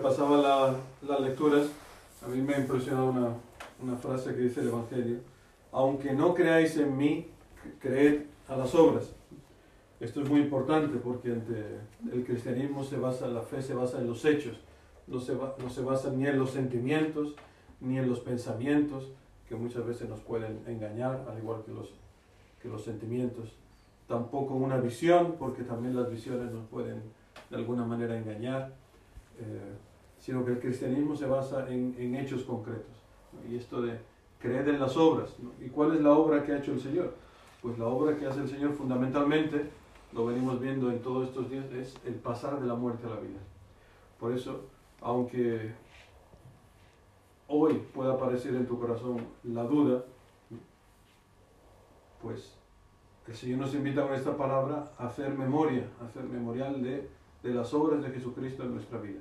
pasaba la, las lecturas, a mí me ha impresionado una, una frase que dice el Evangelio, aunque no creáis en mí, creed a las obras. Esto es muy importante porque el cristianismo se basa, la fe se basa en los hechos, no se, no se basa ni en los sentimientos, ni en los pensamientos, que muchas veces nos pueden engañar, al igual que los, que los sentimientos. Tampoco una visión, porque también las visiones nos pueden de alguna manera engañar, eh, sino que el cristianismo se basa en, en hechos concretos. Y esto de creer en las obras. ¿Y cuál es la obra que ha hecho el Señor? Pues la obra que hace el Señor fundamentalmente, lo venimos viendo en todos estos días, es el pasar de la muerte a la vida. Por eso, aunque hoy pueda aparecer en tu corazón la duda, pues el Señor nos invita con esta palabra a hacer memoria, a hacer memorial de, de las obras de Jesucristo en nuestra vida,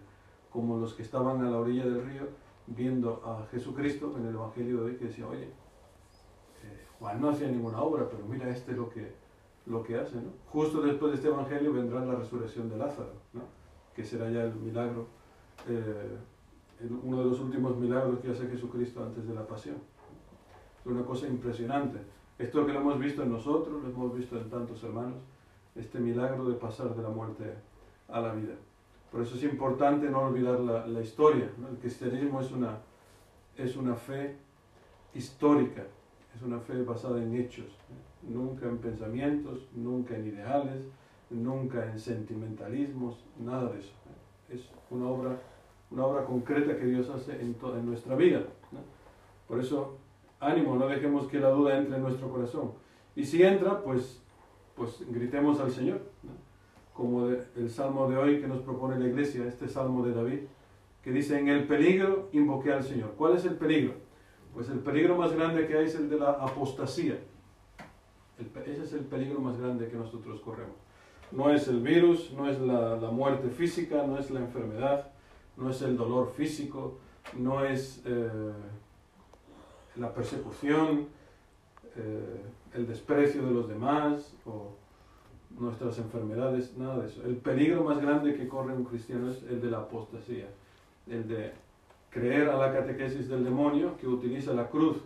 como los que estaban a la orilla del río viendo a Jesucristo en el Evangelio de hoy que decía, oye, eh, Juan no hacía ninguna obra, pero mira este lo que, lo que hace. ¿no? Justo después de este Evangelio vendrá la resurrección de Lázaro, ¿no? que será ya el milagro, eh, uno de los últimos milagros que hace Jesucristo antes de la pasión. Es una cosa impresionante. Esto que lo hemos visto en nosotros, lo hemos visto en tantos hermanos, este milagro de pasar de la muerte a la vida. Por eso es importante no olvidar la, historia. El cristianismo es una, es una fe histórica, es una fe basada en hechos, nunca en pensamientos, nunca en ideales, nunca en sentimentalismos, nada de eso. Es una obra, una obra concreta que Dios hace en, en nuestra vida. Por eso, ánimo, no dejemos que la duda entre en nuestro corazón. Y si entra, pues, pues gritemos al Señor como el salmo de hoy que nos propone la iglesia, este salmo de David, que dice, en el peligro invoqué al Señor. ¿Cuál es el peligro? Pues el peligro más grande que hay es el de la apostasía. ese es el peligro más grande que nosotros corremos. No es el virus, no es la, muerte física, no es la enfermedad, no es el dolor físico, no es eh, la persecución, eh, el desprecio de los demás nuestras enfermedades, nada de eso. El peligro más grande que corre un cristiano es el de la apostasía, el de creer a la catequesis del demonio que utiliza la cruz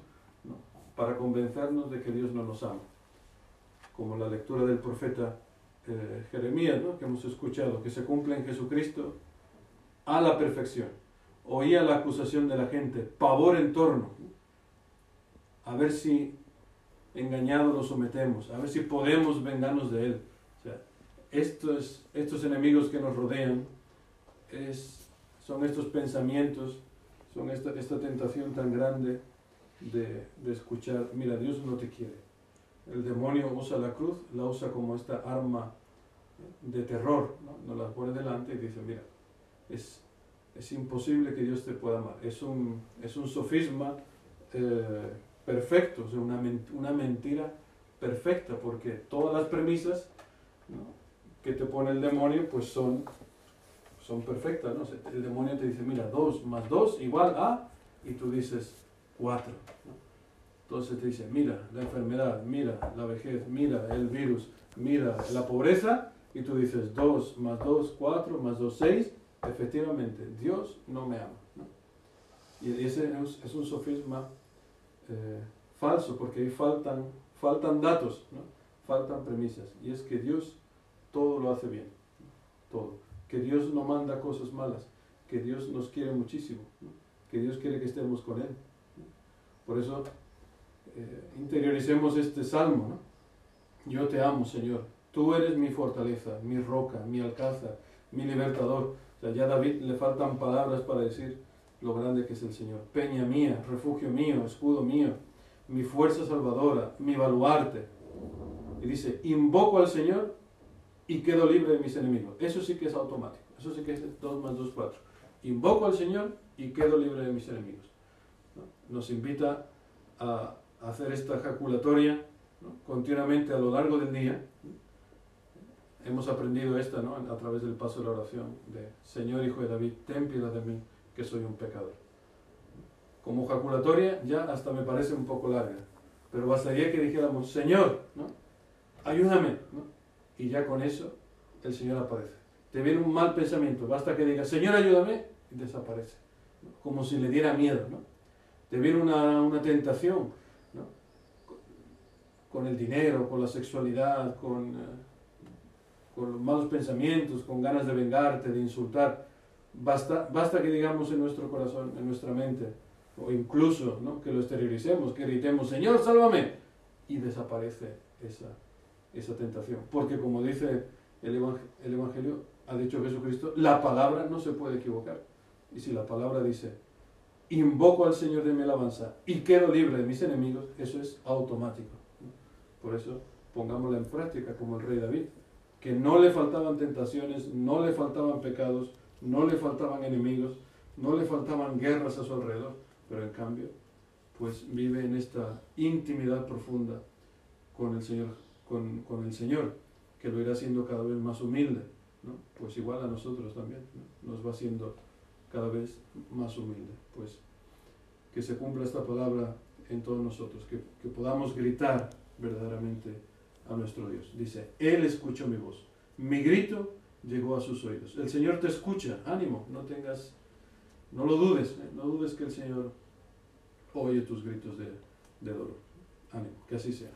para convencernos de que Dios no nos ama. Como la lectura del profeta eh, Jeremías, que hemos escuchado, que se cumple en Jesucristo a la perfección. Oía la acusación de la gente, pavor en torno, a ver si engañado lo sometemos, a ver si podemos vengarnos de él estos, estos enemigos que nos rodean es, son estos pensamientos, son esta, esta tentación tan grande de, de, escuchar, mira, Dios no te quiere. El demonio usa la cruz, la usa como esta arma de terror, ¿no? nos la pone delante y dice, mira, es, es imposible que Dios te pueda amar. Es un, es un sofisma eh, perfecto, o una, una mentira perfecta, porque todas las premisas ¿no? Que te pone el demonio, pues son, son perfectas, ¿no? El demonio te dice, mira, 2 más 2 igual a, y tú dices 4. Entonces te dice, mira la enfermedad, mira la vejez, mira el virus, mira la pobreza, y tú dices 2 más 2, 4, más 2, 6. Efectivamente, Dios no me ama. Y ese es un sofisma eh, falso, porque ahí faltan, faltan datos, ¿no? faltan premisas. Y es que Dios todo lo hace bien, todo. Que Dios no manda cosas malas, que Dios nos quiere muchísimo, que Dios quiere que estemos con Él. Por eso eh, interioricemos este salmo. ¿no? Yo te amo, Señor. Tú eres mi fortaleza, mi roca, mi alcázar, mi libertador. O sea, ya a David le faltan palabras para decir lo grande que es el Señor. Peña mía, refugio mío, escudo mío, mi fuerza salvadora, mi baluarte. Y dice, invoco al Señor y quedo libre de mis enemigos. Eso sí que es automático. Eso sí que es 2 más 2, 4. Invoco al Señor y quedo libre de mis enemigos. Nos invita a hacer esta ejaculatoria continuamente a lo largo del día. Hemos aprendido esta ¿no? a través del paso de la oración de Señor Hijo de David, ten piedad de mí, que soy un pecador. Como ejaculatoria ya hasta me parece un poco larga, pero bastaría que dijéramos, Señor, ¿no? ayúdame. ¿no? Y ya con eso el Señor aparece. Te viene un mal pensamiento, basta que digas, Señor, ayúdame, y desaparece. Como si le diera miedo. ¿no? Te viene una, una tentación ¿no? con el dinero, con la sexualidad, con, eh, malos pensamientos, con ganas de vengarte, de insultar. Basta, basta que digamos en nuestro corazón, en nuestra mente, o incluso ¿no? que lo exterioricemos, que gritemos, Señor, sálvame, y desaparece esa, esa tentación. Porque como dice el, el Evangelio, ha dicho Jesucristo, la palabra no se puede equivocar. Y si la palabra dice, invoco al Señor de mi alabanza y quedo libre de mis enemigos, eso es automático. Por eso pongámosla en práctica como el rey David, que no le faltaban tentaciones, no le faltaban pecados, no le faltaban enemigos, no le faltaban guerras a su alrededor, pero en cambio, pues vive en esta intimidad profunda con el Señor, con, con el Señor, que lo irá haciendo cada vez más humilde, ¿no? pues igual a nosotros también, nos va haciendo cada vez más humilde. Pues que se cumpla esta palabra en todos nosotros, que, que podamos gritar verdaderamente a nuestro Dios. Dice, Él escuchó mi voz, mi grito llegó a sus oídos. El Señor te escucha, ánimo, no tengas, no lo dudes, ¿eh? no dudes que el Señor oye tus gritos de, de dolor. Ánimo, que así sea.